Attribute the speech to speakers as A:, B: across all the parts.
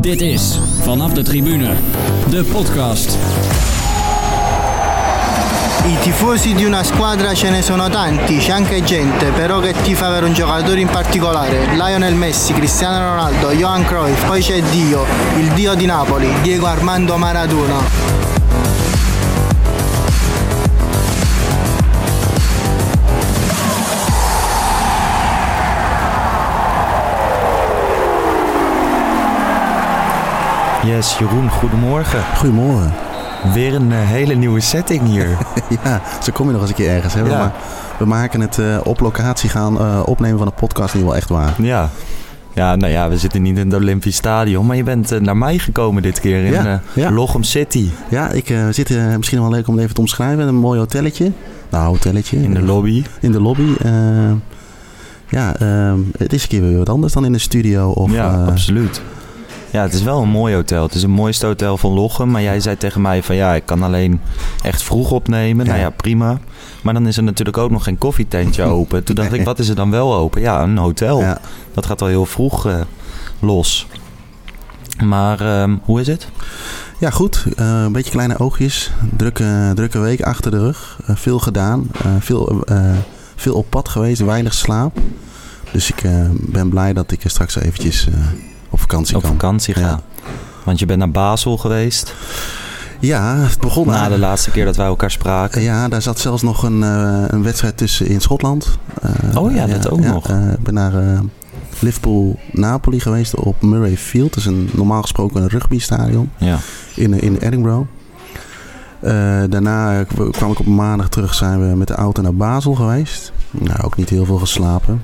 A: Dit is Vanaf de Tribune, de podcast.
B: I tifosi di una squadra ce ne sono tanti, c'è anche gente però che tifa per un giocatore in particolare. Lionel Messi, Cristiano Ronaldo, Johan Cruyff, poi c'è Dio, il dio di Napoli, Diego Armando Maradona.
C: Yes, Jeroen, goedemorgen.
D: Goedemorgen.
C: Weer een eh, hele nieuwe setting hier.
D: ja, zo kom je nog eens een keer ergens. Hè? We,
C: Ja.
D: ma- we maken het eh, op locatie gaan eh, opnemen van een podcast nu wel echt waar.
C: ja. Ja, nou ja, we zitten niet in het Olympisch Stadion, maar je bent naar mij gekomen dit keer in
D: Ja, ja.
C: Lochem City.
D: Ja, ik zit misschien wel leuk om het even te omschrijven. Een mooi hotelletje. Nou, hotelletje.
C: In de lobby.
D: In de lobby. ja, eh, het is een keer weer wat anders dan in de studio. Of,
C: ja, absoluut. Ja, het is wel een mooi hotel. Het is het mooiste hotel van Lochem. Maar jij zei tegen mij van ja, ik kan alleen echt vroeg opnemen. Nou
D: Ja.
C: prima. Maar dan is er natuurlijk ook nog geen koffietentje open. Toen dacht ik, wat is er dan wel open? Ja, een hotel.
D: ja.
C: Dat gaat al heel vroeg eh, los. Maar ehm, hoe is het?
D: Ja, goed. Eh, een beetje kleine oogjes. Drukke, drukke week achter de rug. Eh, veel gedaan. Veel, veel op pad geweest. Weinig slaap. Dus ik ben blij dat ik er straks eventjes vakantie
C: Op
D: kan.
C: vakantie
D: Ja.
C: gaan. Want je bent naar Basel geweest.
D: Ja, het begon
C: Na de laatste keer dat wij elkaar spraken.
D: Ja, daar zat zelfs nog een, eh, een wedstrijd tussen in Schotland. Eh,
C: Oh ja, dat ook nog.
D: eh, ik ben naar eh, Liverpool-Napoli geweest op Murray Field. Dat is een normaal gesproken een rugbystadion
C: Ja.
D: in, in Edinburgh. Eh, daarna kwam ik op maandag terug, zijn we met de auto naar Basel geweest. Nou, ook niet heel veel geslapen.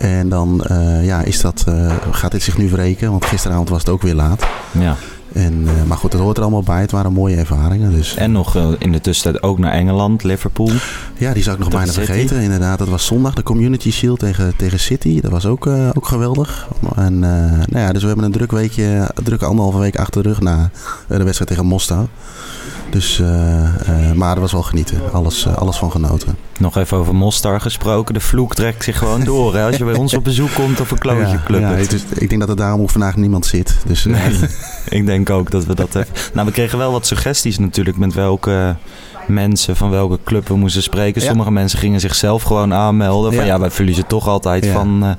D: En dan eh, ja, is dat, eh, gaat dit zich nu wreken, want gisteravond was het ook weer laat.
C: ja.
D: En, eh, maar goed, het hoort er allemaal bij. Het waren mooie ervaringen. Dus.
C: En nog in de tussentijd ook naar Engeland, Liverpool.
D: Ja, die zou ik nog bijna
C: City.
D: vergeten. Inderdaad, dat was zondag. De Community Shield tegen, tegen City. Dat was ook, ook geweldig. En, nou ja, dus we hebben een druk weekje, een drukke anderhalve week achter de rug na de wedstrijd tegen Moskou. Dus, eh, eh, maar dat was wel genieten. Alles, eh, alles van genoten.
C: Nog even over Mostar gesproken. De vloek trekt zich gewoon door. Hè? Als je bij ons op bezoek komt of een klootje club.
D: ja, is- ik denk dat er daarom ook vandaag niemand zit. Dus,
C: Nee, ik denk ook dat we dat hebben. Nou, we kregen wel wat suggesties natuurlijk met welke mensen van welke club we moesten spreken. Sommige mensen gingen zichzelf gewoon aanmelden. Van ja, wij verliezen toch altijd van, eh,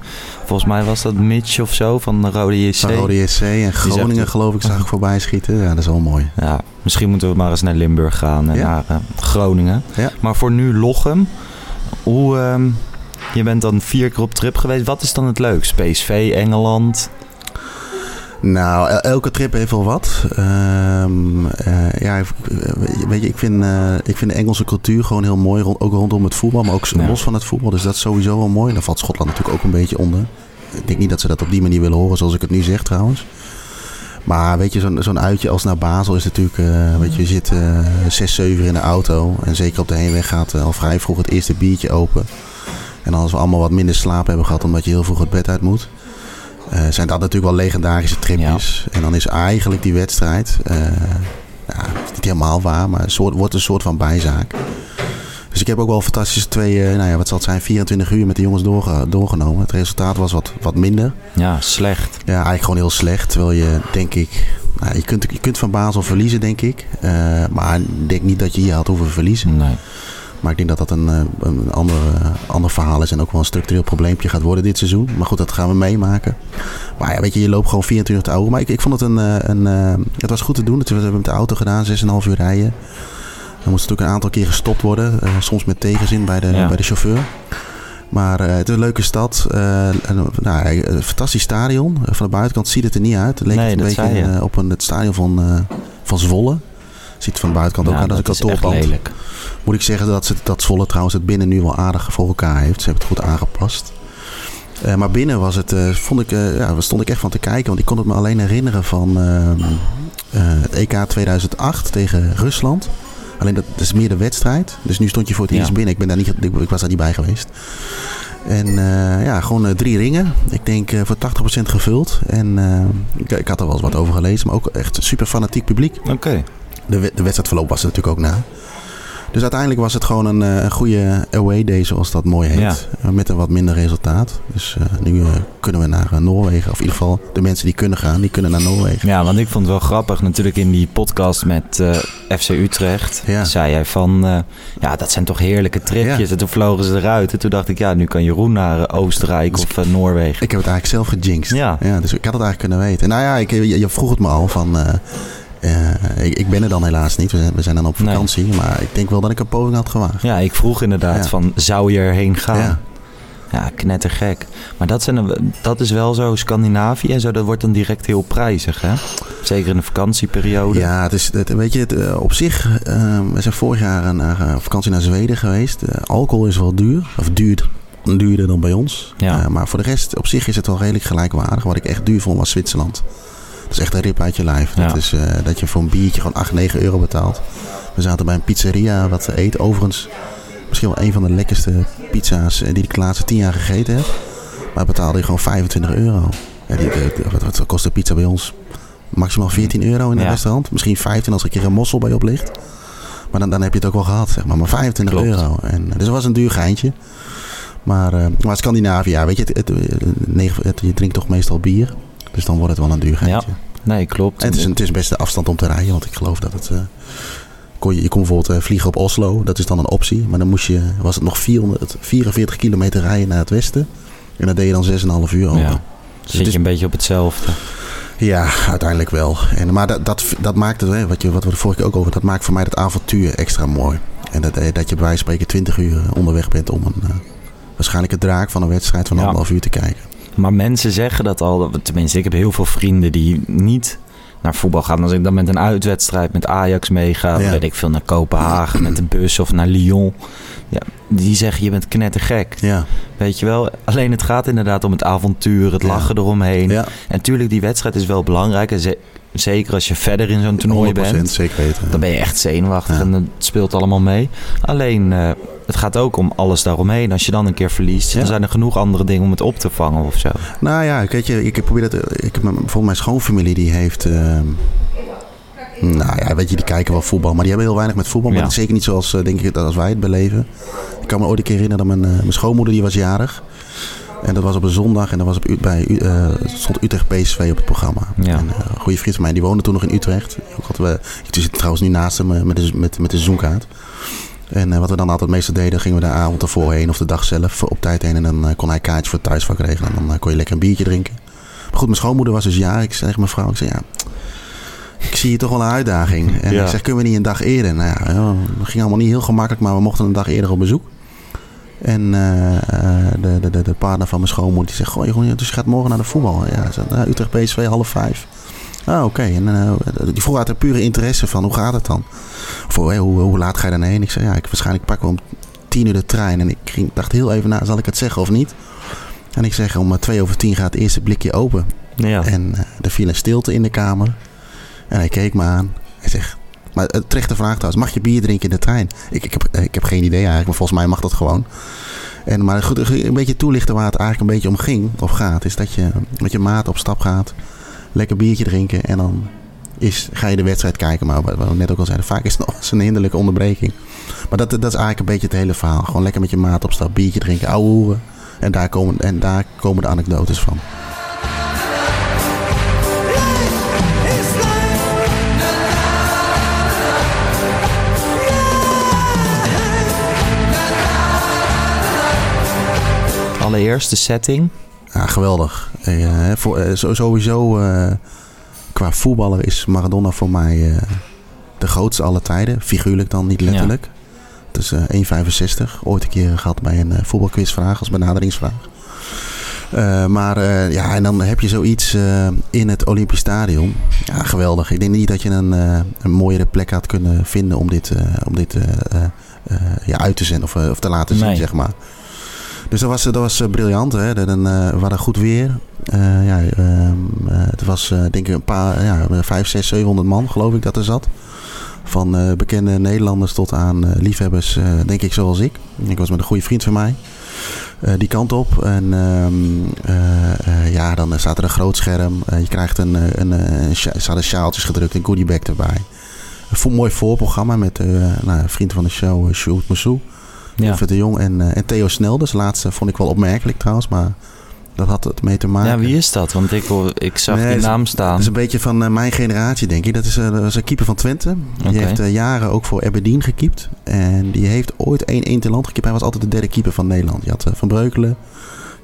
C: volgens mij was dat Mitch of zo, van de Rode JC.
D: van Rode JC en Groningen
C: zegt-
D: geloof ik zag ik voorbij schieten. Ja, dat is wel mooi.
C: Ja, misschien moeten we maar eens naar Limburg gaan en
D: Ja.
C: naar eh, Groningen. Maar voor nu Lochem. Hoe, ehm, je bent dan vier keer op trip geweest. Wat is dan het leukst? PSV, Engeland?
D: Nou, el- elke trip heeft wel wat. Ehm, eh, ja, ik- weet je, ik vind, eh, ik vind de Engelse cultuur gewoon heel mooi. rond- ook rondom het voetbal, maar ook
C: Ja.
D: los van het voetbal. Dus dat is sowieso wel mooi. Daar valt Schotland natuurlijk ook een beetje onder. Ik denk niet dat ze dat op die manier willen horen, zoals ik het nu zeg trouwens. Maar weet je, zo'n zo'n uitje als naar Basel is natuurlijk... eh, weet je, je zit eh, zes, zeven in de auto. En zeker op de heenweg gaat eh, al vrij vroeg het eerste biertje open. En als we allemaal wat minder slaap hebben gehad... omdat je heel vroeg het bed uit moet... eh, zijn dat natuurlijk wel legendarische tripjes. En dan is eigenlijk die wedstrijd... eh, ja, het niet helemaal waar, maar soort, wordt een soort van bijzaak. Dus ik heb ook wel fantastische twee, eh, nou ja, wat zal het zijn, 24 uur met de jongens doorge- doorgenomen. Het resultaat was wat, wat minder.
C: Ja, slecht.
D: Ja, eigenlijk gewoon heel slecht. Terwijl je, denk ik, nou, je, kunt, je kunt van Basel verliezen, denk ik. Maar ik denk niet dat je hier had hoeven verliezen.
C: Nee.
D: Maar ik denk dat dat een, eh, een ander, eh, ander verhaal is. En ook wel een structureel probleempje gaat worden dit seizoen. Maar goed, dat gaan we meemaken. Maar ja, weet je, je loopt gewoon 24 uur te oude. Maar ik, ik vond het een... eh, een het was goed te doen. We hebben met de auto gedaan, 6,5 uur rijden. Er moest natuurlijk een aantal keer gestopt worden. soms met tegenzin bij de,
C: Ja.
D: bij de chauffeur. Maar het is een leuke stad. eh, en, nou, een fantastisch stadion. Van de buitenkant ziet het er niet uit. Het leek
C: Nee,
D: een beetje op een, het stadion van, van Zwolle. Ziet van de buitenkant ook uit als een kantoorpand. Moet ik zeggen dat, ze, dat Zwolle trouwens het binnen nu wel aardig voor elkaar heeft. Ze hebben het goed aangepast. Eh, maar binnen was het, eh, vond ik, eh, ja, stond ik echt van te kijken. Want ik kon het me alleen herinneren van ehm, eh, het EK 2008 tegen Rusland. Alleen dat, dat is meer de wedstrijd. Dus nu stond je voor het
C: Ja.
D: eerst binnen. Ik, ben daar niet, ik, ik was daar niet bij geweest. En ja, gewoon drie ringen. Ik denk voor 80% gevuld. En ik, ik had er wel eens wat over gelezen. Maar ook echt super fanatiek publiek.
C: Oké.
D: De, de wedstrijdverloop was er natuurlijk ook na. Dus uiteindelijk was het gewoon een, eh, een goede away day, zoals dat mooi heet. Uh, met een wat minder resultaat. Dus uh, nu kunnen we naar Noorwegen. Of in ieder geval de mensen die kunnen gaan, die kunnen naar Noorwegen.
C: Ja, want ik vond het wel grappig. Natuurlijk in die podcast met FC Utrecht ja. zei jij van... ja, dat zijn toch heerlijke tripjes. Ja. En toen vlogen ze eruit. En toen dacht ik, ja, nu kan Jeroen naar Oostenrijk dus of Noorwegen.
D: Ik heb het eigenlijk zelf gejinxed. Ja. ja. Dus ik had het eigenlijk kunnen weten. Nou ja, ik, je, je vroeg het me al van... Uh, ik, ik, ben er dan helaas niet. We zijn, we zijn dan op vakantie. Nee. Maar ik denk wel dat ik een poging had gewaagd.
C: Ja, ik vroeg inderdaad ja. van, zou je erheen gaan? Ja. Ja, knettergek. Maar dat, zijn, dat is wel zo, Scandinavië en zo, dat wordt dan direct heel prijzig, hè? Zeker in de vakantieperiode.
D: Ja, het is, het, weet je, het, uh, op zich, uh, we zijn vorig jaar naar uh, vakantie naar Zweden geweest. alcohol is wel duur, of duurder, duurder dan bij ons. Ja. maar voor de rest, op zich is het wel redelijk gelijkwaardig. Wat ik echt duur vond was Zwitserland. Dat is echt een rip uit je lijf. Dat is uh, dat je voor een biertje gewoon 8, 9 euro betaalt. We zaten bij een pizzeria wat te eten. Overigens misschien wel een van de lekkerste pizza's eh, die ik de laatste 10 jaar gegeten heb. Maar betaalde je gewoon 25 euro. Ja, die, wat, wat kost de pizza bij ons? Maximaal 14 euro in een ja. restaurant. Misschien 15 als er een keer een mossel bij op ligt. Maar dan, dan heb je het ook wel gehad, zeg maar. Maar 25 Klopt. euro. En, dus dat was een duur geintje. Maar, uh, maar Scandinavië, ja, weet je, het, het, het, je drinkt toch meestal bier. Dus dan wordt het wel een duur geintje.
C: Ja. Nee, klopt.
D: En het is, het is best de afstand om te rijden, want ik geloof dat het... Uh, kon je, je kon bijvoorbeeld uh, vliegen op Oslo, dat is dan een optie. Maar dan moest je, was het nog 444 kilometer rijden naar het westen. En dat deed je dan 6,5 uur over. Ja.
C: Dus Zit je een beetje op hetzelfde.
D: Ja, uiteindelijk wel. En, maar dat, dat, dat maakt het, hè, wat, je, wat we de vorige keer ook over dat maakt voor mij het avontuur extra mooi. En dat, dat je bij wijze van spreken 20 uur onderweg bent om een, uh, waarschijnlijk het draak van een wedstrijd van anderhalf uur te kijken.
C: Maar mensen zeggen dat al. Tenminste, ik heb heel veel vrienden die niet naar voetbal gaan. Als ik dan met een uitwedstrijd met Ajax meega, ja. weet ik veel, naar Kopenhagen met de bus of naar Lyon. Ja, die zeggen je bent knettergek. Ja. Weet je wel? Alleen het gaat inderdaad om het avontuur, het lachen ja. eromheen. Ja. En natuurlijk, die wedstrijd is wel belangrijk. En zeker als je verder in zo'n toernooi bent.
D: zeker weten.
C: Dan ben je echt zenuwachtig en het speelt allemaal mee. Alleen, uh, het gaat ook om alles daaromheen. Als je dan een keer verliest, dan zijn er genoeg andere dingen om het op te vangen of zo.
D: Nou ja, weet je, ik probeer dat. Ik heb bijvoorbeeld mijn schoonfamilie die heeft. Uh, nou ja, weet je, die kijken wel voetbal, maar die hebben heel weinig met voetbal. Maar ja. zeker niet zoals, denk ik, als wij het beleven. Ik kan me ooit een keer herinneren dat mijn, uh, mijn schoonmoeder, die was jarig. En dat was op een zondag en dat was op, bij, uh, stond Utrecht PSV op het programma. Ja. En, uh, een goede vriend van mij, die woonde toen nog in Utrecht. Ook hadden we, die zit trouwens nu naast hem met de, met, met de zoenkaart. En uh, wat we dan altijd meestal deden, gingen we de avond ervoor heen of de dag zelf op tijd heen. En dan kon hij kaartjes voor het thuisvak regelen. En dan kon je lekker een biertje drinken. Maar goed, mijn schoonmoeder was dus ja. Ik zeg mijn vrouw, ik zei ja, ik zie hier toch wel een uitdaging. En ja. ik zeg, kunnen we niet een dag eerder? Nou ja, dat ging allemaal niet heel gemakkelijk, maar we mochten een dag eerder op bezoek. En de, de, de, de, partner van mijn schoonmoeder die zegt, goh Jeroen, dus je gaat morgen naar de voetbal. Ja, zei, nou, Utrecht PSV half vijf. Ah, oké. Okay. En uh, die vroeg uit de pure interesse van hoe gaat het dan? Voor hey, hoe, hoe, laat ga je dan heen? Ik zei ja, ik waarschijnlijk pak wel om tien uur de trein. En ik ging, dacht heel even na, zal ik het zeggen of niet? En ik zeg om twee over tien gaat het eerste blikje open. Ja. En uh, er viel een stilte in de kamer. En hij keek me aan. Hij zegt, maar het terechte vraag trouwens, mag je bier drinken in de trein? Ik, ik, heb, ik heb geen idee eigenlijk, maar volgens mij mag dat gewoon. En, maar goed, een beetje toelichten waar het eigenlijk een beetje om ging, of gaat, is dat je met je maat op stap gaat lekker biertje drinken en dan is, ga je de wedstrijd kijken. Maar wat we net ook al zeiden, vaak is het nog eens een hinderlijke onderbreking. Maar dat, dat is eigenlijk een beetje het hele verhaal. Gewoon lekker met je maat op stap, biertje drinken, ouwe. En daar komen, en daar komen de anekdotes van.
C: Allereerst de setting.
D: Ja, geweldig. Uh, voor, uh, sowieso uh, qua voetballer is Maradona voor mij de grootste alle tijden. Figuurlijk dan, niet letterlijk. Ja. Het is 1,65. Ooit een keer gehad bij een voetbalquizvraag als benaderingsvraag. maar ja, en dan heb je zoiets in het Olympisch Stadion. Ja, geweldig. Ik denk niet dat je een, een mooiere plek had kunnen vinden om dit, om dit ja, uit te zenden of, of te laten zien, nee. zeg maar. Dus dat was, dat was briljant. Hè? Dan, uh, we hadden goed weer. Uh, ja, uh, het was denk ik een paar, ja, vijf, zes, 700 man geloof ik dat er zat. Van bekende Nederlanders tot aan liefhebbers, denk ik zoals ik. Ik was met een goede vriend van mij. die kant op. En ehm, ja, dan staat er een groot scherm. je krijgt een, een, een, een, sjaaltjes gedrukt, een goodiebag erbij. Een mooi voorprogramma met nou, vriend van de show, Sjoerd Moussou. Ja. de Jong en, en Theo Snel. Dus de laatste vond ik wel opmerkelijk trouwens. Maar dat had het mee te maken.
C: Ja, wie is dat? Want ik, ik zag die naam staan.
D: Dat is een beetje van uh, mijn generatie, denk ik. Dat is, uh, dat is een keeper van Twente. Die heeft uh, jaren ook voor Aberdeen gekiept. En die heeft ooit één interland gekiept. Hij was altijd de derde keeper van Nederland. Je had Van Breukelen,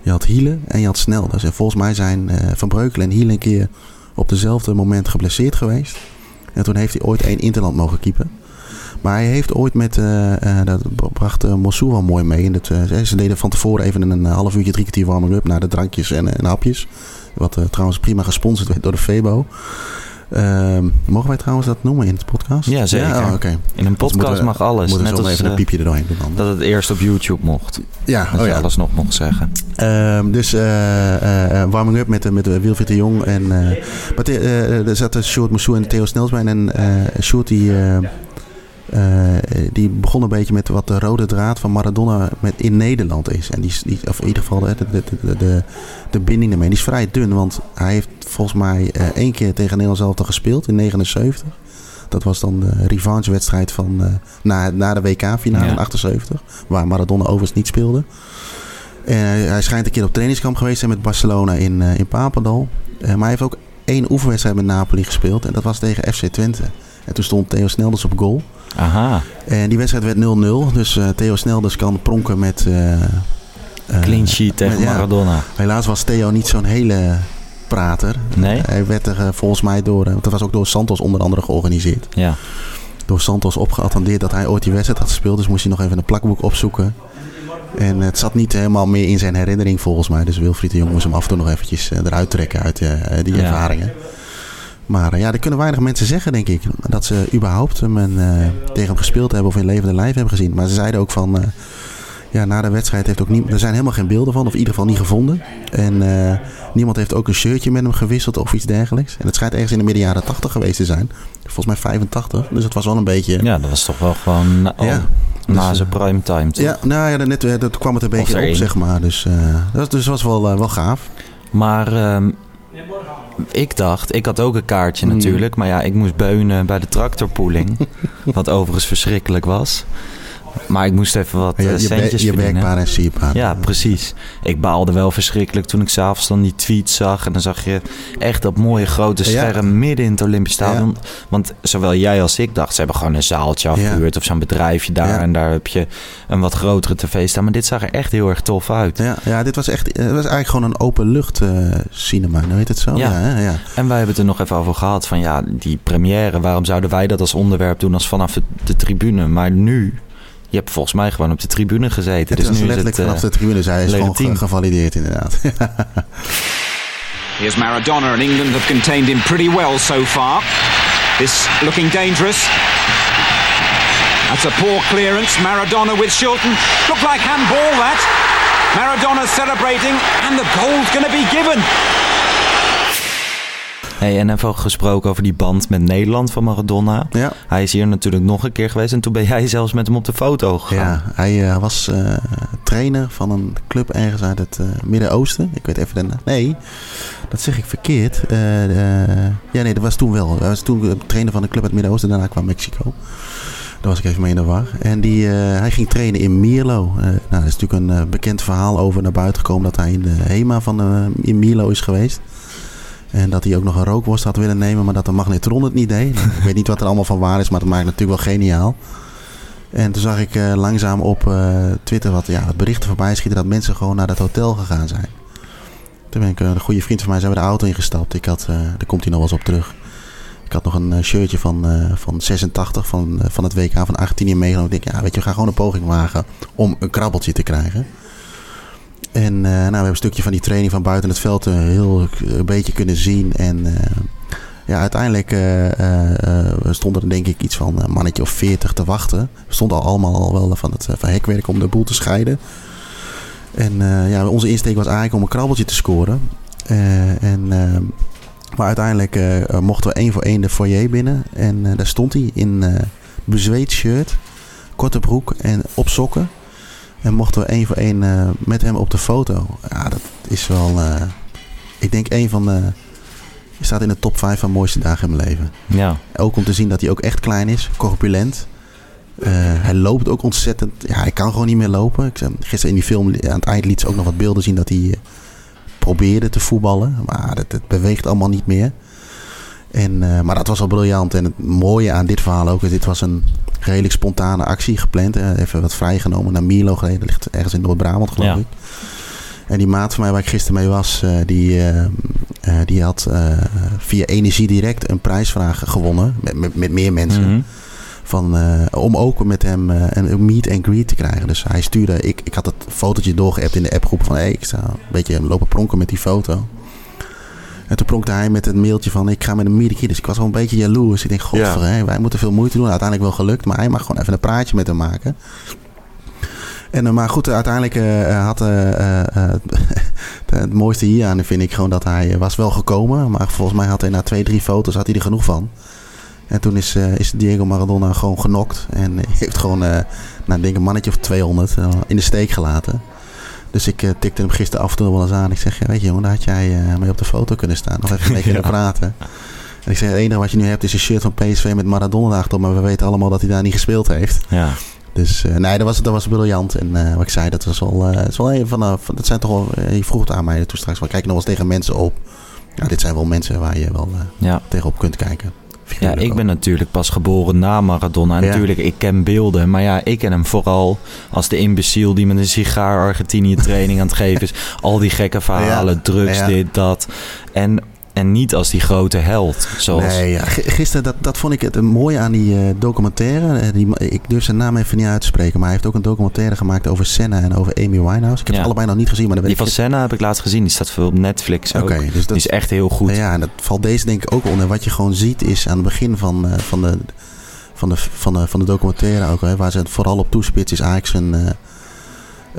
D: je had Hielen en je had Snelders. En volgens mij zijn Van Breukelen en Hielen een keer op dezelfde moment geblesseerd geweest. En toen heeft hij ooit één interland mogen keepen. Maar hij heeft ooit met, uh, uh, dat bracht uh, Mossou wel mooi mee. In het, ze deden van tevoren even een half uurtje, drie kwartier warming up naar de drankjes en, en hapjes. Wat trouwens prima gesponsord werd door de Febo. Uh, mogen wij trouwens dat noemen in het podcast?
C: Ja, zeker. Ja, oh, In een podcast mag alles.
D: Moeten we Net even een piepje er doorheen doen dan.
C: Dat het eerst op YouTube mocht.
D: Ja,
C: dat oh, je ja. alles nog mocht zeggen.
D: Uh, dus warming up met, met Wilfried de Jong. En, maar er zaten Short Moussou en Theo Snels bij. En Short die die begon een beetje met wat de rode draad van Maradona met in Nederland is. En die, die of in ieder geval de, de, de, de, de binding ermee. Die is vrij dun, want hij heeft volgens mij uh, één keer tegen Nederland zelf gespeeld in 79. Dat was dan de revanche-wedstrijd van uh, na, na de WK-finale ja. in 78. Waar Maradona overigens niet speelde. Hij schijnt een keer op trainingskamp geweest zijn met Barcelona in, in Papendal. maar hij heeft ook één oefenwedstrijd met Napoli gespeeld. En dat was tegen FC Twente. En toen stond Theo Snelders op goal.
C: Aha.
D: En die wedstrijd werd 0-0. Dus uh, Theo Snelders kan pronken met... Uh,
C: Clean sheet tegen Maradona.
D: Helaas was Theo niet zo'n hele prater.
C: Nee?
D: Hij werd er volgens mij door... dat was ook door Santos onder andere georganiseerd.
C: Ja.
D: Door Santos opgeattendeerd dat hij ooit die wedstrijd had gespeeld. Dus moest hij nog even een plakboek opzoeken. En het zat niet helemaal meer in zijn herinnering volgens mij. Dus Wilfried de Jong moest hem af en toe nog eventjes eruit trekken uit die ja. Maar uh, ja, er kunnen weinig mensen zeggen, denk ik. Dat ze überhaupt hem uh, tegen hem gespeeld hebben of in levende lijf hebben gezien. Maar ze zeiden ook van... Uh, ja, na de wedstrijd heeft ook niemand... Er zijn helemaal geen beelden van. Of in ieder geval niet gevonden. En niemand heeft ook een shirtje met hem gewisseld of iets dergelijks. En het schijnt ergens in de midden jaren 80 geweest te zijn. Volgens mij 85. Dus het was wel een beetje...
C: Ja, dat was toch wel gewoon... Oh. Ja. Na dus, zijn prime time, toch?
D: Ja, nou ja, net, dat kwam het een beetje op, zeg maar. Dus dat dus was wel, wel gaaf.
C: Maar ehm, ik dacht, ik had ook een kaartje natuurlijk. Maar ja, ik moest beunen bij de tractorpooling. wat overigens verschrikkelijk was. Maar ik moest even wat
D: je,
C: centjes
D: je, je werkbaar en sierbaar.
C: Ja, precies. Ik baalde wel verschrikkelijk toen ik s'avonds dan die tweet zag. En dan zag je echt dat mooie grote scherm midden in het Olympisch Stadion. Want zowel jij als ik dacht, ze hebben gewoon een zaaltje afgehuurd. Of zo'n bedrijfje daar. En daar heb je een wat grotere tv staan. Maar dit zag er echt heel erg tof uit.
D: Ja, ja dit was echt het was eigenlijk gewoon een openlucht uh, cinema. Nou heet het zo?
C: Ja. Ja, ja. En wij hebben het er nog even over gehad. Van ja, die première. Waarom zouden wij dat als onderwerp doen als vanaf de tribune? Maar nu je hebt volgens mij gewoon op de tribune gezeten.
D: Het dus nu letterlijk is het, vanaf de tribune. Zij is gewoon gevalideerd inderdaad.
E: Here's Maradona and England have contained him pretty well so far. This looking dangerous. That's a poor clearance. Maradona with Shilton. Look like handball that. Maradona celebrating and the goal's going to be given.
C: Hey, en even gesproken over die band met Nederland van Maradona.
D: Ja.
C: Hij is hier natuurlijk nog een keer geweest en toen ben jij zelfs met hem op de foto gegaan.
D: Ja, hij uh, was uh, trainer van een club ergens uit het uh, Midden-Oosten. Ik weet even de Nee, dat zeg ik verkeerd. ja, nee, dat was toen wel. Hij was toen trainer van een club uit het Midden-Oosten. Daarna kwam Mexico. Daar was ik even mee in de war. En die, hij ging trainen in Mierlo. nou, er is natuurlijk een bekend verhaal over naar buiten gekomen dat hij in de HEMA van in Mierlo is geweest. En dat hij ook nog een rookworst had willen nemen, maar dat de magnetron het niet deed. ik weet niet wat er allemaal van waar is, maar dat maakt natuurlijk wel geniaal. En toen zag ik uh, langzaam op uh, Twitter wat, ja, wat berichten voorbij schieten dat mensen gewoon naar dat hotel gegaan zijn. Toen ben ik, uh, een goede vriend van mij, zijn we de auto ingestapt. Ik had, daar komt hij nog wel eens op terug. Ik had nog een shirtje van, van 86 van, van het WK van Argentinië meegenomen. Ik denk, ja, weet je, we gaan gewoon een poging wagen om een krabbeltje te krijgen. En uh, nou, we hebben een stukje van die training van buiten het veld uh, heel een beetje kunnen zien. En uh, ja, uiteindelijk stonden er denk ik iets van een mannetje of veertig te wachten. We stonden al allemaal al wel van het van hekwerk om de boel te scheiden. En ja, onze insteek was eigenlijk om een krabbeltje te scoren. en, maar uiteindelijk mochten we één voor één de foyer binnen. En daar stond hij in bezweet shirt, korte broek en op sokken. En mochten we één voor één uh, met hem op de foto. Ja, dat is wel, uh, ik denk, een van de Je staat in de top 5 van mooiste dagen in mijn leven.
C: Ja.
D: Ook om te zien dat hij ook echt klein is, corpulent. Uh, hij loopt ook ontzettend. Ja, hij kan gewoon niet meer lopen. Ik, gisteren in die film aan het eind liet ze ook nog wat beelden zien dat hij uh, probeerde te voetballen. Maar het, beweegt allemaal niet meer. En, uh, maar dat was al briljant. En het mooie aan dit verhaal ook is: dit was een redelijk spontane actie gepland. Even wat vrijgenomen naar Milo gereden. Dat ligt ergens in Noord-Brabant, geloof ja. ik. En die maat van mij waar ik gisteren mee was, die, die had via Energie Direct een prijsvraag gewonnen. Met, met, met meer mensen. Mm -hmm. Van, uh, om ook met hem uh, een meet and greet te krijgen. Dus hij stuurde, ik, ik had het fotootje doorgeappt in de appgroep van hey, ik sta een beetje lopen pronken met die foto. En toen pronkte hij met een mailtje van ik ga met een meet and greet. Dus ik was wel een beetje jaloers. Ik denk, god, ja. hey, wij moeten veel moeite doen. Uiteindelijk wel gelukt, maar hij mag gewoon even een praatje met hem maken. En, uh, maar goed, uiteindelijk had het mooiste hier aan vind ik gewoon dat hij was wel gekomen. Maar volgens mij had hij na twee, drie foto's had hij er genoeg van. En toen is, uh, is Diego Maradona gewoon genokt. En heeft gewoon, uh, nou, denk een mannetje of 200 uh, in de steek gelaten. Dus ik tikte hem gisteren af en toe wel eens aan. Ik zeg, ja, weet je jongen, daar had jij mee op de foto kunnen staan. Nog even mee kunnen ja. praten. En ik zeg, het enige wat je nu hebt is een shirt van PSV met Maradona achterop. Maar we weten allemaal dat hij daar niet gespeeld heeft.
C: Ja.
D: Dus nee, dat was, dat was briljant. En wat ik zei, dat was wel, dat is wel een van, de, dat zijn toch wel, je vroeg het aan mij toen straks. Maar kijk nog eens tegen mensen op. Ja, dit zijn wel mensen waar je wel
C: ja.
D: tegenop kunt kijken.
C: Ja, ik ben natuurlijk pas geboren na Maradona. Ja. Natuurlijk, ik ken beelden. Maar ja, ik ken hem vooral als de imbeciel die met een sigaar Argentinië training aan het geven is. Al die gekke verhalen, drugs, dit, dat. En en niet als die grote held. Zoals...
D: Nee, ja. gisteren, dat, dat vond ik het mooie aan die uh, documentaire. Die, ik durf zijn naam even niet uit te spreken. Maar hij heeft ook een documentaire gemaakt over Senna en over Amy Winehouse. Ik heb
C: ja.
D: het allebei nog niet gezien. Maar
C: die van. Senna heb ik laatst gezien. Die staat veel op Netflix ook.
D: Okay, dus dat,
C: die is echt heel goed.
D: Ja, en dat valt deze denk ik ook onder. Wat je gewoon ziet is aan het begin van, uh, van, de, van, de, van, de, van de documentaire ook. Hè, waar ze het vooral op toespitst is eigenlijk zijn... Uh,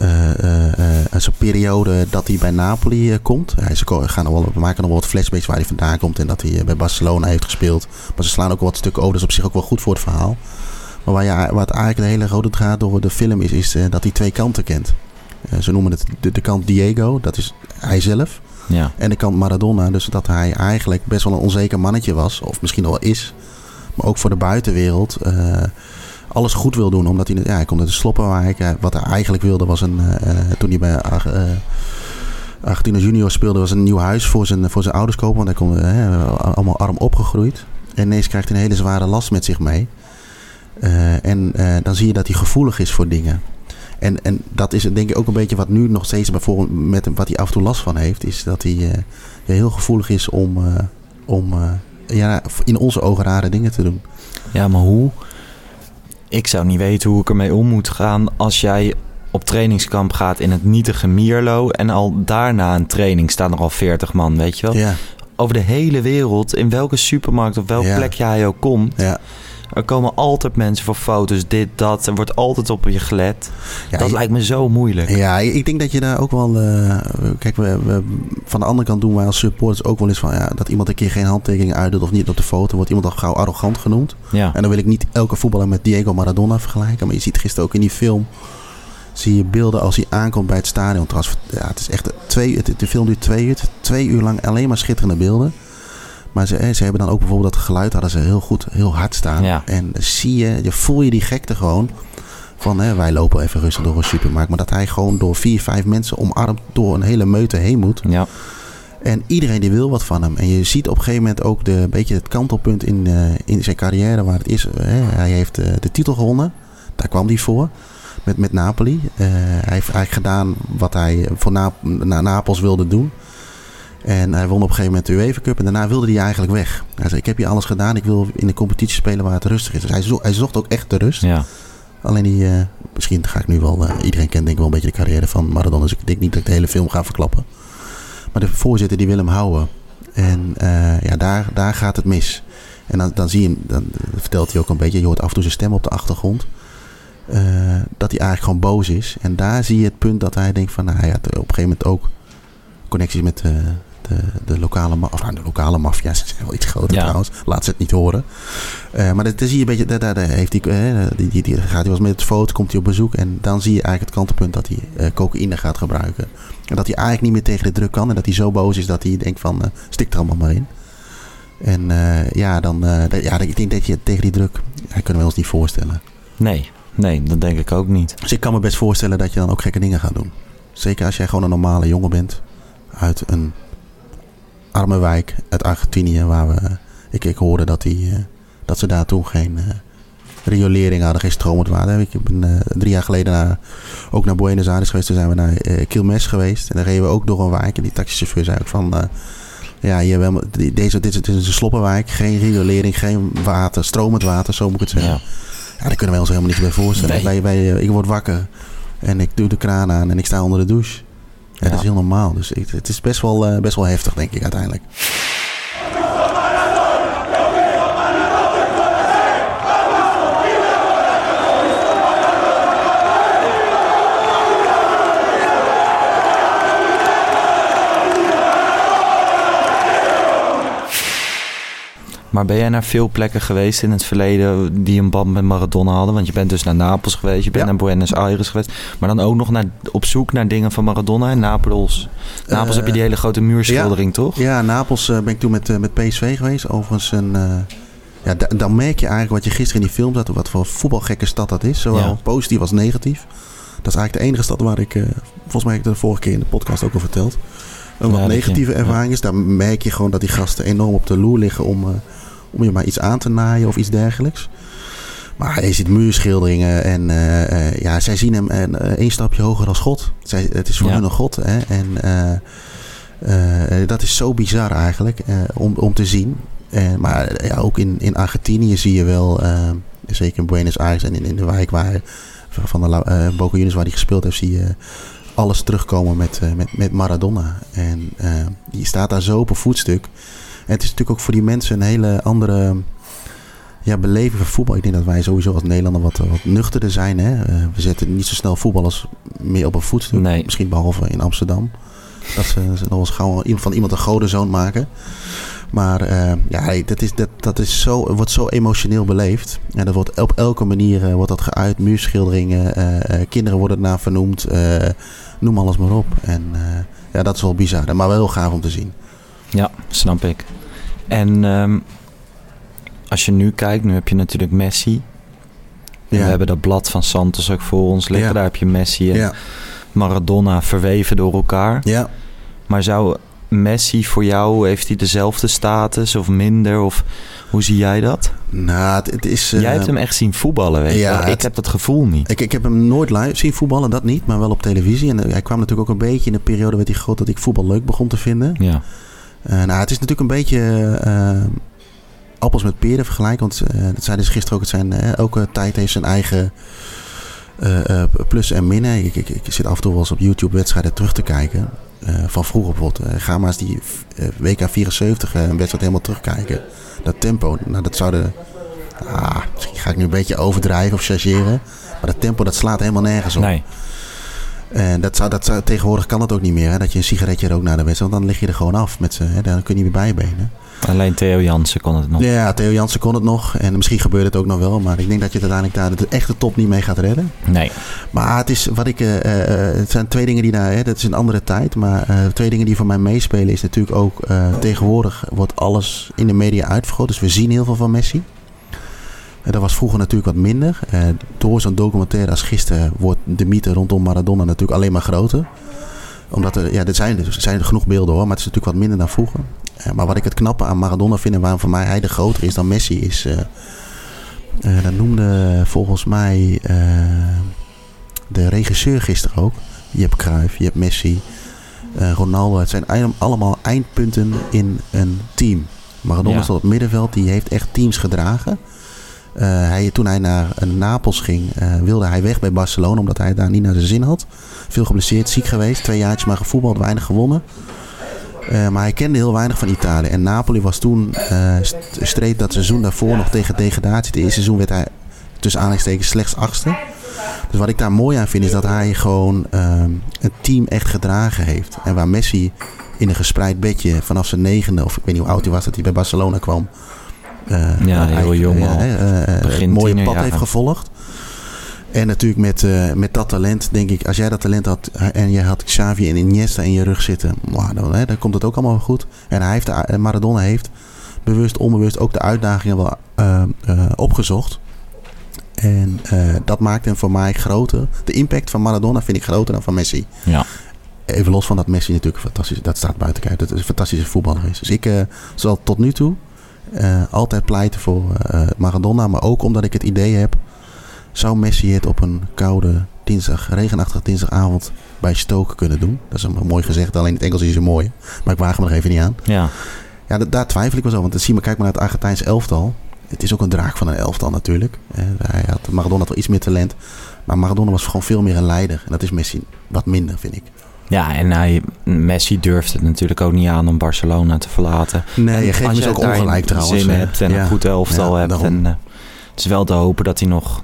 D: uh, uh, zo'n periode dat hij bij Napoli komt. Hij, ze gaan nog wel, we maken nog wel wat flashbacks waar hij vandaan komt en dat hij bij Barcelona heeft gespeeld. Maar ze slaan ook wat stukken over, dus op zich ook wel goed voor het verhaal. Maar waar je, wat eigenlijk de hele rode draad door de film is, is dat hij twee kanten kent. ze noemen het de, de, kant Diego, dat is hij zelf.
C: Ja.
D: En de kant Maradona, dus dat hij eigenlijk best wel een onzeker mannetje was, of misschien wel is. Maar ook voor de buitenwereld alles goed wil doen. Omdat hij, ja, hij komt uit de sloppenwijk. Wat hij eigenlijk wilde was een... Uh, toen hij bij uh, Argentina Junior speelde... was een nieuw huis voor zijn, voor zijn ouders kopen. Want hij kon allemaal arm opgegroeid. En ineens krijgt hij een hele zware last met zich mee. en dan zie je dat hij gevoelig is voor dingen. En, en dat is denk ik ook een beetje wat nu nog steeds bijvoorbeeld met hem, wat hij af en toe last van heeft. Is dat hij heel gevoelig is om, om ja, in onze ogen rare dingen te doen.
C: Ja, maar hoe? Ik zou niet weten hoe ik ermee om moet gaan als jij op trainingskamp gaat in het nietige Mierlo en al daarna een training staan er al 40 man, weet je wel?
D: Ja.
C: Over de hele wereld, in welke supermarkt of welk
D: Ja.
C: plekje hij ook komt.
D: Ja.
C: Er komen altijd mensen voor foto's, dit, dat. Er wordt altijd op je gelet.
D: Ja,
C: dat
D: je-
C: lijkt me zo moeilijk.
D: Ja, ik denk dat je daar ook wel. eh, kijk, we, we- van de andere kant doen wij als supporters ook wel eens van ja, dat iemand een keer geen handtekening uitdoet of niet op de foto, wordt iemand al gauw arrogant genoemd.
C: Ja.
D: En dan wil ik niet elke voetballer met Diego Maradona vergelijken, maar je ziet gisteren ook in die film. Zie je beelden als hij aankomt bij het stadion. Trouwens, ja, het is echt twee, het, de film duurt twee uur. Twee uur lang alleen maar schitterende beelden. Maar ze, eh, ze hebben dan ook bijvoorbeeld dat geluid hadden ze heel goed, heel hard staan.
C: Ja.
D: En zie je, je voel je die gekte gewoon. Van hè, wij lopen even rustig door een supermarkt. Maar dat hij gewoon door vier, vijf mensen omarmd door een hele meute heen moet.
C: Ja.
D: En iedereen die wil wat van hem. En je ziet op een gegeven moment ook de, een beetje het kantelpunt in, eh, in zijn carrière waar het is. Hè. Hij heeft eh, de titel gewonnen. Daar kwam hij voor. Met, met Napoli. Eh, hij heeft eigenlijk gedaan wat hij voor Nap na Napels wilde doen. En hij won op een gegeven moment de UEFA Cup. En daarna wilde hij eigenlijk weg. Hij zei, ik heb hier alles gedaan. Ik wil in de competitie spelen waar het rustig is. Dus hij, zo- hij zocht ook echt de rust.
C: ja.
D: Alleen die, eh, misschien ga ik nu wel, eh, iedereen kent denk ik wel een beetje de carrière van Maradona. Dus ik denk niet dat ik de hele film ga verklappen. Maar de voorzitter die wil hem houden. En eh, ja, daar, daar gaat het mis. En dan, dan zie je hem, dan vertelt hij ook een beetje, je hoort af en toe zijn stem op de achtergrond. dat hij eigenlijk gewoon boos is. En daar zie je het punt dat hij denkt van, nou, hij had op een gegeven moment ook connecties met de, de lokale, ma- of nou, de lokale maffia. Ze zijn wel iets groter
C: Ja.
D: trouwens. Laat ze het niet horen. Eh, maar dat, zie je een beetje, daar, daar, daar heeft hij, eh, die, die, die gaat hij wel eens met het foto, komt hij op bezoek. En dan zie je eigenlijk het kantelpunt dat hij eh, cocaïne gaat gebruiken. En dat hij eigenlijk niet meer tegen de druk kan. En dat hij zo boos is dat hij denkt van, eh, stik er allemaal maar in. En uh, ja, dan, uh, ja, ik denk dat je tegen die druk, ja, kunnen we ons niet voorstellen.
C: Nee, nee, dat denk ik ook niet.
D: Dus ik kan me best voorstellen dat je dan ook gekke dingen gaat doen. Zeker als jij gewoon een normale jongen bent uit een arme wijk uit Argentinië, waar we, ik, ik hoorde dat, die, uh, dat ze daar toen geen riolering hadden, geen stromend water. Ik ben drie jaar geleden naar, ook naar Buenos Aires geweest. Toen zijn we naar Quilmes geweest. En daar reden we ook door een wijk. En die taxichauffeur zei ook van ja, hier, deze, dit, is een sloppenwijk. Geen riolering, geen water, stromend water, zo moet ik het zeggen. Ja, ja daar kunnen wij ons helemaal niet bij voorstellen. Wij, wij, ik word wakker en ik doe de kraan aan en ik sta onder de douche. Ja, Dat is heel normaal. Dus het is best wel, uh, best wel heftig, denk ik, uiteindelijk.
C: Maar ben jij naar veel plekken geweest in het verleden die een band met Maradona hadden? Want je bent dus naar Napels geweest, je bent naar Buenos Aires geweest. Maar dan ook nog naar, op zoek naar dingen van Maradona in Napels. Napels heb je die hele grote muurschildering, toch?
D: Ja, Napels uh, ben ik toen met, uh, met PSV geweest. Overigens een... Uh, ja, dan merk je eigenlijk wat je gisteren in die film zat, wat voor voetbalgekke stad dat is. Zowel positief als negatief. Dat is eigenlijk de enige stad waar ik, volgens mij heb ik de vorige keer in de podcast ook al verteld. Een wat negatieve ervaring is. Daar merk je gewoon dat die gasten enorm op de loer liggen om om je maar iets aan te naaien of iets dergelijks. Maar je ziet muurschilderingen en uh, ja, zij zien hem uh, één stapje hoger dan God. Zij, het is voor hun een God. Hè? En dat is zo bizar eigenlijk om, om te zien. maar ja, ook in, in Argentinië zie je wel, zeker in Buenos Aires en in, in de wijk waar, van de uh, Boca Juniors waar hij gespeeld heeft, zie je alles terugkomen met, met, met Maradona. En die staat daar zo op een voetstuk het is natuurlijk ook voor die mensen een hele andere ja, beleving van voetbal. Ik denk dat wij sowieso als Nederlander wat, wat nuchterder zijn. Hè? Uh, we zetten niet zo snel voetballers meer op een voetstuk.
C: Nee.
D: Misschien behalve in Amsterdam. Dat ze, ze nog eens gauw van iemand een godenzoon maken. Maar uh, ja, dat, is, dat, dat is zo, wordt zo emotioneel beleefd. En dat wordt op elke manier uh, wordt dat geuit. Muurschilderingen, kinderen worden naar vernoemd. noem alles maar op. En ja, dat is wel bizar. Maar wel heel gaaf om te zien.
C: Ja, snap ik. En um, als je nu kijkt, nu heb je natuurlijk Messi. Ja. We hebben dat blad van Santos ook voor ons liggen. Ja. Daar heb je Messi en ja. Maradona verweven door elkaar.
D: Ja.
C: Maar zou Messi voor jou, heeft hij dezelfde status of minder? Of hoe zie jij dat?
D: Nou, het, is... Uh,
C: jij hebt hem echt zien voetballen, weet je ja, Ik heb dat gevoel niet.
D: Ik, ik heb hem nooit live zien voetballen, dat niet. Maar wel op televisie. En hij kwam natuurlijk ook een beetje in de periode... werd hij groot dat ik voetbal leuk begon te vinden.
C: Ja.
D: Uh, nou, het is natuurlijk een beetje uh, appels met peren vergelijken. Want uh, dat zeiden ze gisteren ook. Het zijn, elke tijd heeft zijn eigen plus en minnen. Ik, ik, ik, zit af en toe wel eens op YouTube wedstrijden terug te kijken. van vroeger bijvoorbeeld. ga maar eens die WK 74 een wedstrijd helemaal terugkijken. Dat tempo, nou dat zouden... Ah, misschien ga ik nu een beetje overdrijven of chargeren. Maar dat tempo dat slaat helemaal nergens op.
C: Nee.
D: En dat zou, dat zou, tegenwoordig kan dat ook niet meer. Hè? Dat je een sigaretje rookt na de wedstrijd. Want dan lig je er gewoon af. Met z'n, dan kun je niet meer bijbenen.
C: Alleen Theo Jansen kon het nog.
D: Ja, Theo Jansen kon het nog. En misschien gebeurt het ook nog wel. Maar ik denk dat je het uiteindelijk daar de echte top niet mee gaat redden.
C: Nee.
D: Maar het, is wat ik, uh, het zijn twee dingen die daar... Hè, dat is een andere tijd. Maar uh, twee dingen die voor mij meespelen is natuurlijk ook... Tegenwoordig wordt alles in de media uitvergroot. Dus we zien heel veel van Messi. Dat was vroeger natuurlijk wat minder. Uh, door zo'n documentaire als gisteren wordt de mythe rondom Maradona natuurlijk alleen maar groter. Omdat er, ja, er zijn, er zijn genoeg beelden hoor, maar het is natuurlijk wat minder dan vroeger. Uh, maar wat ik het knappe aan Maradona vind en waarom voor mij hij de groter is dan Messi is... Uh, dat noemde volgens mij de regisseur gisteren ook. Je hebt Cruijff, je hebt Messi, Ronaldo. Het zijn allemaal eindpunten in een team. Maradona ja. op het middenveld, die heeft echt teams gedragen... Uh, hij, toen hij naar uh, Napels ging, uh, wilde hij weg bij Barcelona omdat hij daar niet naar zijn zin had. Veel geblesseerd, ziek geweest, twee jaartjes maar gevoetbald, weinig gewonnen. maar hij kende heel weinig van Italië. En Napoli was toen, streed dat seizoen daarvoor nog tegen degradatie. Het eerste seizoen werd hij tussen aanhalingstekens slechts achtste. Dus wat ik daar mooi aan vind is dat hij gewoon een team echt gedragen heeft. En waar Messi in een gespreid bedje vanaf zijn negende, of ik weet niet hoe oud hij was dat hij bij Barcelona kwam
C: uh, ja, heel jong al.
D: Uh, een mooie pad heeft gevolgd. En natuurlijk met, uh, met dat talent, denk ik, als jij dat talent had en je had Xavi en Iniesta in je rug zitten, wow, dan, hè, dan komt het ook allemaal goed. En hij heeft, Maradona heeft bewust, onbewust ook de uitdagingen wel uh, uh, opgezocht. En dat maakt hem voor mij groter. De impact van Maradona vind ik groter dan van Messi.
C: Ja.
D: Even los van dat Messi natuurlijk fantastisch, dat staat buiten kijf, dat het een fantastische voetballer is. Dus ik zal tot nu toe altijd pleiten voor Maradona, maar ook omdat ik het idee heb, zou Messi het op een koude dinsdag, regenachtige dinsdagavond bij Stoke kunnen doen. Dat is een mooi gezegd, alleen in het Engels is het mooi. Maar ik waag hem er even niet aan.
C: Ja.
D: Ja, daar twijfel ik wel zo. Want zie maar, kijk maar naar het Argentijnse elftal. Het is ook een draak van een elftal natuurlijk. Hij had, Maradona had wel iets meer talent. Maar Maradona was gewoon veel meer een leider. En dat is Messi wat minder, vind ik.
C: Ja, en hij, Messi durft het natuurlijk ook niet aan om Barcelona te verlaten.
D: Nee, je geeft hem ook ongelijk trouwens.
C: zin hebt en ja, een goed elftal ja, hebt. En, uh, het is wel te hopen dat hij nog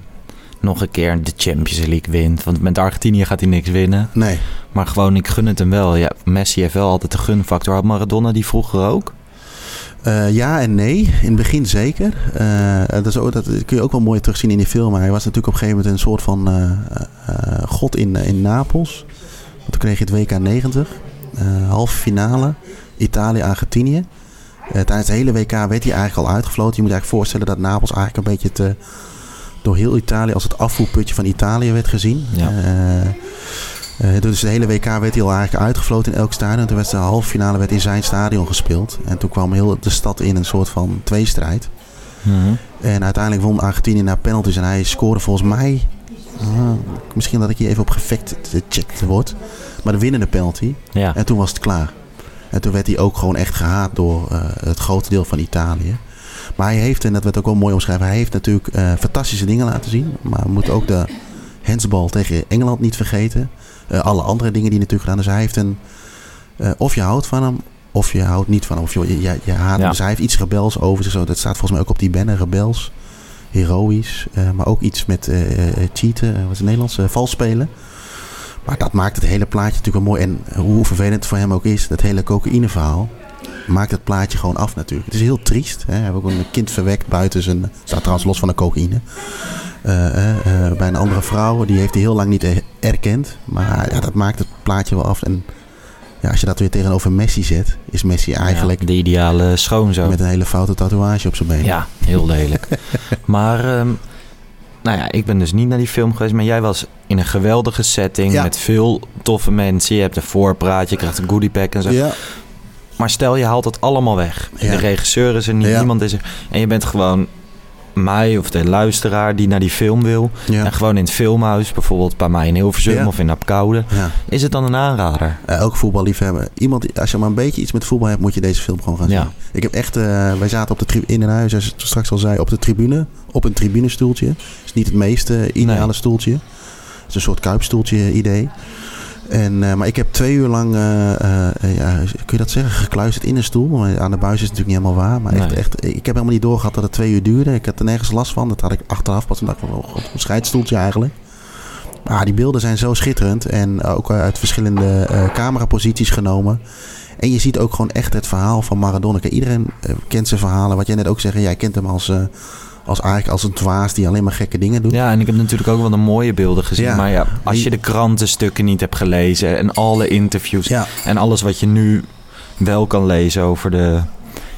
C: nog een keer de Champions League wint. Want met Argentinië gaat hij niks winnen.
D: Nee.
C: Maar gewoon, ik gun het hem wel. Ja, Messi heeft wel altijd de gunfactor. Had Maradona die vroeger ook?
D: Uh, ja en nee. In het begin zeker. Uh, dat, is ook, dat kun je ook wel mooi terugzien in die film. Maar hij was natuurlijk op een gegeven moment een soort van god in, in Napels. Want toen kreeg je het WK 90. halve finale. Italië-Argentinië. tijdens het hele WK werd hij eigenlijk al uitgefloten. Je moet je eigenlijk voorstellen dat Napels eigenlijk een beetje te door heel Italië als het afvoerputje van Italië werd gezien.
C: Ja.
D: Uh, dus de hele WK werd hij al eigenlijk uitgefloten in elk stadion. Toen werd de halve finale werd in zijn stadion gespeeld. En toen kwam heel de stad in een soort van tweestrijd.
C: Mm
D: En uiteindelijk won Argentinië naar penalties. En hij scoorde volgens mij... Misschien dat ik hier even op gefect gecheckt word. Maar de winnende penalty.
C: Ja.
D: En toen was het klaar. En toen werd hij ook gewoon echt gehaat door uh, het grote deel van Italië. Maar hij heeft, en dat werd ook wel mooi omschreven, hij heeft natuurlijk uh, fantastische dingen laten zien. Maar we moeten ook de handsbal tegen Engeland niet vergeten. Uh, alle andere dingen die hij natuurlijk gedaan. Dus hij heeft een, of je houdt van hem, of je houdt niet van hem. Of je, je, je haat ja. Dus hij heeft iets rebels over zich. Dat staat volgens mij ook op die banner, rebels. Heroïs. maar ook iets met cheaten, wat is het Nederlands? vals spelen. Maar dat maakt het hele plaatje natuurlijk wel mooi. En hoe vervelend het voor hem ook is, dat hele cocaïneverhaal maakt het plaatje gewoon af natuurlijk. Het is heel triest. Hè? We hebben ook een kind verwekt buiten zijn... staat trouwens los van de cocaïne. Bij een andere vrouw. Die heeft hij heel lang niet erkend. Maar ja, dat maakt het plaatje wel af. En ja, als je dat weer tegenover Messi zet... is Messi eigenlijk...
C: Ja, de ideale schoonzoon.
D: Met een hele foute tatoeage op zijn been.
C: Ja, heel lelijk. maar... Um, nou ja, ik ben dus niet naar die film geweest. Maar jij was in een geweldige setting. Ja. Met veel toffe mensen. Je hebt een voorpraat. Je krijgt een goodiepack en zo.
D: Ja.
C: Maar stel je haalt het allemaal weg. De regisseur is er niet, niemand is er. En je bent gewoon mij of de luisteraar die naar die film wil.
D: Ja.
C: En gewoon in het filmhuis, bijvoorbeeld bij mij in Hilversum of in Apkoude. Is het dan een aanrader?
D: Uh, elk voetballiefhebber. Iemand, als je maar een beetje iets met voetbal hebt, moet je deze film gewoon gaan zien. Ik heb echt, uh, wij zaten op de in een huis, zoals ik straks al zei, op de tribune. Op een tribunestoeltje. Het is niet het meest uh, ideale nee. stoeltje. Het is een soort kuipstoeltje idee. En, uh, maar ik heb twee uur lang, uh, uh, ja, kun je dat zeggen, gekluisterd in een stoel. Aan de buis is het natuurlijk niet helemaal waar. Maar echt,
C: nee.
D: echt, ik heb helemaal niet doorgehad dat het twee uur duurde. Ik had er nergens last van. Dat had ik achteraf pas. Dacht ik van, oh, een scheidstoeltje eigenlijk. Maar die beelden zijn zo schitterend. En ook uit verschillende cameraposities genomen. En je ziet ook gewoon echt het verhaal van Maradona. Iedereen kent zijn verhalen. Wat jij net ook zegt, jij kent hem als als eigenlijk als een dwaas die alleen maar gekke dingen doet.
C: Ja, en ik heb natuurlijk ook wel de mooie beelden gezien. Ja, maar ja, als je de krantenstukken niet hebt gelezen en alle interviews
D: ja.
C: en alles wat je nu wel kan lezen over de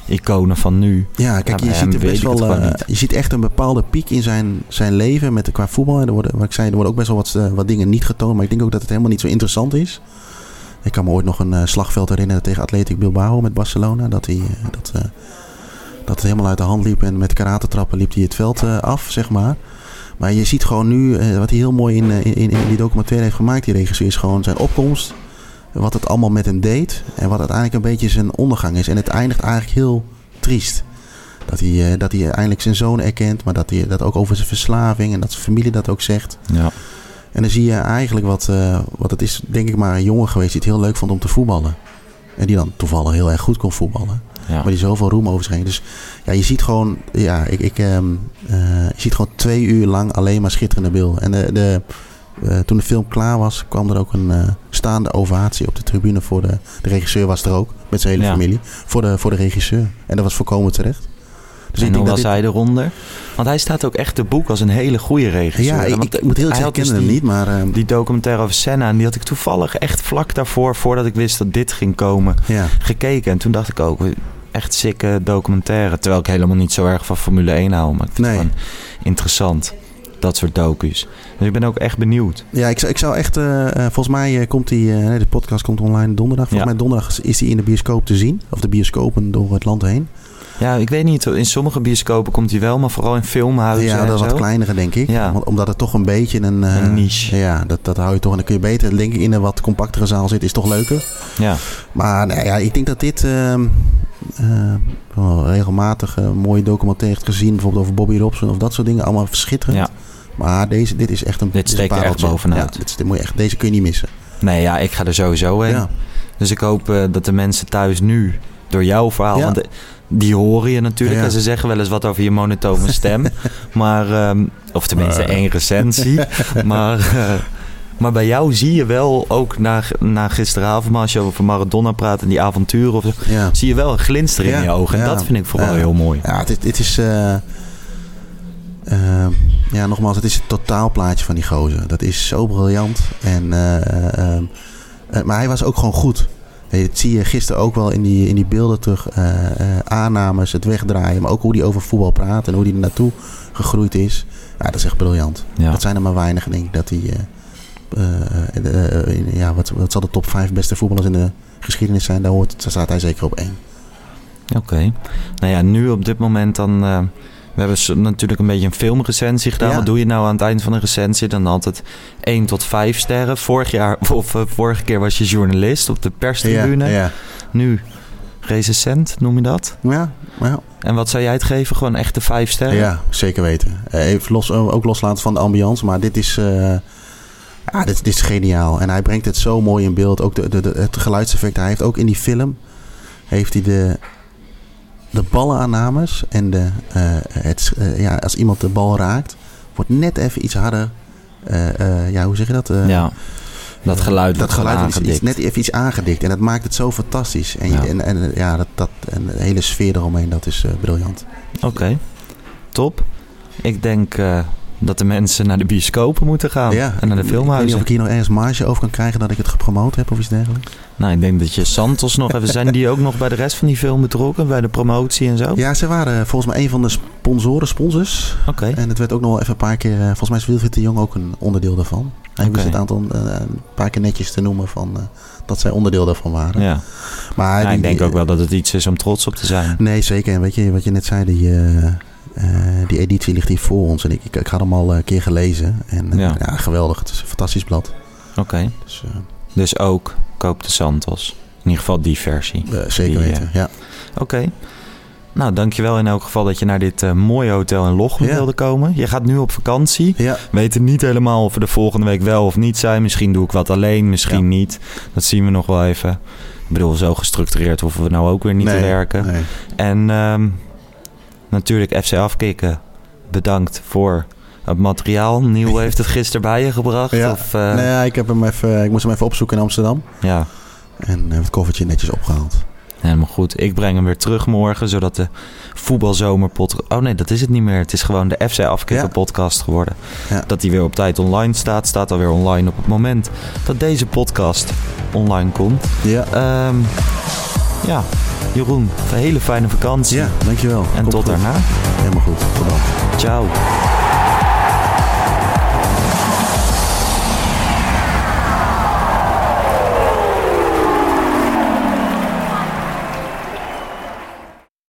C: iconen van nu.
D: Ja, kijk, je, ziet, best wel, uh, je ziet echt een bepaalde piek in zijn, zijn leven met, qua voetbal. Er worden, wat ik zei, er worden ook best wel wat, uh, wat dingen niet getoond. Maar ik denk ook dat het helemaal niet zo interessant is. Ik kan me ooit nog een uh, slagveld herinneren tegen Athletic Bilbao met Barcelona. Dat hij... dat, dat het helemaal uit de hand liep. En met karatentrappen liep hij het veld uh, af, zeg maar. Maar je ziet gewoon nu, uh, wat hij heel mooi in, in, in, die documentaire heeft gemaakt, die regisseur, is gewoon zijn opkomst. Wat het allemaal met hem deed. En wat uiteindelijk een beetje zijn ondergang is. En het eindigt eigenlijk heel triest. Dat hij, uh, dat hij eindelijk zijn zoon erkent, maar dat hij dat ook over zijn verslaving en dat zijn familie dat ook zegt.
C: Ja.
D: En dan zie je eigenlijk wat, wat het is, denk ik maar, een jongen geweest die het heel leuk vond om te voetballen. En die dan toevallig heel erg goed kon voetballen.
C: Ja.
D: Maar die zoveel roem over. Dus ja, je ziet gewoon, ja, ik, ik, um, uh, je ziet gewoon twee uur lang alleen maar schitterende beelden. En de, de, uh, toen de film klaar was, kwam er ook een uh, staande ovatie op de tribune voor de, de regisseur was er ook, met zijn hele
C: Ja.
D: familie, voor de, voor de regisseur. En dat was volkomen terecht. Dus
C: en
D: ik denk
C: was
D: dat
C: hij eronder? Want hij staat ook echt te boek als een hele goede regisseur.
D: Ja, ik,
C: Want
D: ik, moet heel
C: hij
D: zeggen,
C: dus
D: hem
C: die-
D: niet, maar ehm,
C: Die documentaire over Senna, en die had ik toevallig echt vlak daarvoor, voordat ik wist dat dit ging komen,
D: ja.
C: gekeken. En toen dacht ik ook, echt sikke documentaire. Terwijl ik helemaal niet zo erg van Formule 1 hou. Maar ik vind
D: Nee.
C: het gewoon interessant. Dat soort docus. Dus ik ben ook echt benieuwd.
D: Ja, ik, zou- ik zou echt... eh, eh, volgens mij eh, komt die... nee, de podcast komt online donderdag. Volgens
C: Ja.
D: mij donderdag is die in de bioscoop te zien. Of de bioscopen door het land heen.
C: Ja, ik weet niet. In sommige bioscopen komt hij wel, maar vooral in filmhuizen
D: ja, dat is wat kleinere, denk ik.
C: Ja.
D: Om- Omdat het toch een beetje een... eh,
C: Een niche.
D: Ja, dat, dat hou je toch... En dan kun je beter, denk ik, in een wat compactere zaal zitten. Is toch leuker.
C: Ja,
D: Maar nou ja, ik denk dat dit... wel regelmatig eh, mooie documentaire heeft gezien. Bijvoorbeeld over Bobby Robson of dat soort dingen. Allemaal verschitterend.
C: ja.
D: Maar deze, dit is echt een
C: Dit steekt
D: een
C: er echt bovenuit.
D: Ja, dit, moet je echt, deze kun je niet missen.
C: Nee, ja, ik ga er sowieso heen.
D: Ja.
C: Dus ik hoop dat de mensen thuis nu, door jouw verhaal...
D: Ja.
C: Want eh, die horen je natuurlijk
D: Ja.
C: en ze zeggen wel eens wat over je monotone stem. maar, ehm, of tenminste
D: Maar-
C: één recensie. maar, eh, maar bij jou zie je wel, ook na, na gisteravond... maar als je over Maradona praat en die avonturen... Of
D: Ja.
C: zie je wel een glinster in je ogen. En
D: ja,
C: dat vind ik vooral heel mooi.
D: Ja, is- het is... eh, ja, nogmaals, het is het totaalplaatje van die gozer. Dat is zo briljant. En, maar hij was ook gewoon goed. Dat zie je gisteren ook wel in die, in die beelden terug. eh, eh, aannames, het wegdraaien. Maar ook hoe hij over voetbal praat en hoe hij er naartoe gegroeid is. Ja, dat is echt briljant.
C: Ja.
D: Dat zijn er maar weinig, denk ik, dat hij... eh, in- ja, wat, wat zal de top 5 beste voetballers in de geschiedenis zijn? Daar, hoort, daar staat hij zeker op één.
C: Oké. Nou ja, nu op dit moment dan... eh, we hebben natuurlijk een beetje een filmrecensie gedaan.
D: Ja.
C: Wat doe je nou aan het eind van een recensie? Dan altijd 1 tot 5 sterren. Vorig jaar, of eh, vorige keer was je journalist op de perstribune.
D: Ja, ja.
C: Nu recensent, noem je dat?
D: ja, ja.
C: En wat zou jij het geven? Gewoon echte 5 sterren?
D: Ja, zeker weten. Eh, Even los, ook loslaten van de ambiance, maar dit is, eh, ja, dit, dit is geniaal. En hij brengt het zo mooi in beeld. Ook de, de, de- het geluidseffect. Hij heeft ook in die film heeft hij de, de ballenaannames en de, eh, het, eh, ja, als iemand de bal raakt, wordt net even iets harder. eh, ja, hoe zeg je dat?
C: Ja, dat geluid
D: dat geluid
C: aangedikt.
D: net even iets aangedikt. En dat maakt het zo fantastisch. En,
C: Ja.
D: en, en ja, dat, dat, en de hele sfeer eromheen, dat is briljant.
C: Oké, top. Ik denk dat de mensen naar de bioscopen moeten gaan.
D: Ja,
C: en naar de
D: Ik weet niet
C: filmhuizen.
D: of ik hier nog ergens marge over kan krijgen dat ik het gepromoot heb of iets dergelijks.
C: Nou, ik denk dat je Santos nog even... Zijn die ook nog bij de rest van die film betrokken? Bij de promotie en zo?
D: Ja, ze waren volgens mij een van de sponsoren, sponsors.
C: Oké.
D: En het werd ook nog wel even een paar keer, eh, volgens mij is Wilfried de Jong ook een onderdeel daarvan. Hij
C: Oké.
D: wist het aantal eh, een paar keer netjes te noemen van eh, dat zij onderdeel daarvan waren.
C: Ja.
D: Maar
C: Ja,
D: die-
C: ik denk ook wel dat het iets is om trots op te zijn.
D: Nee, zeker. En weet je, wat je net zei, die, eh, eh, die editie ligt hier voor ons. En ik, ik, ik had hem al een keer gelezen. En eh,
C: Ja.
D: ja. geweldig. Het is een fantastisch blad.
C: Oké.
D: Dus, eh,
C: Dus ook koop de Santos. In ieder geval die versie.
D: eh, zeker
C: Die,
D: weten, ja.
C: Oké. Nou, dankjewel in elk geval dat je naar dit eh, mooie hotel in Lochem
D: Ja.
C: wilde komen. Je gaat nu op vakantie.
D: Ja,
C: We weten niet helemaal of we de volgende week wel of niet zijn. Misschien doe ik wat alleen, misschien
D: Ja.
C: niet. Dat zien we nog wel even. Ik bedoel, zo gestructureerd hoeven we nou ook weer niet te werken.
D: nee.
C: En ehm, natuurlijk FC Afkikken. Bedankt voor het materiaal. Nieuw heeft het gisteren bij je gebracht.
D: Ja.
C: Of, eh,
D: nee, ja, ik, heb hem even, ik moest hem even opzoeken in Amsterdam.
C: ja,
D: En heb het koffertje netjes opgehaald.
C: helemaal goed. Ik breng hem weer terug morgen, zodat de voetbalzomerpodcast... Oh nee, dat is het niet meer. Het is gewoon de FC Afkikken
D: Ja.
C: podcast geworden.
D: Ja.
C: Dat die weer op tijd online staat. Staat alweer online op het moment dat deze podcast online komt.
D: Ja,
C: Ehm, ja, Jeroen, een hele fijne vakantie.
D: ja dankjewel.
C: En
D: Komt
C: tot
D: goed.
C: daarna.
D: Helemaal goed. Tot dan.
C: Ciao.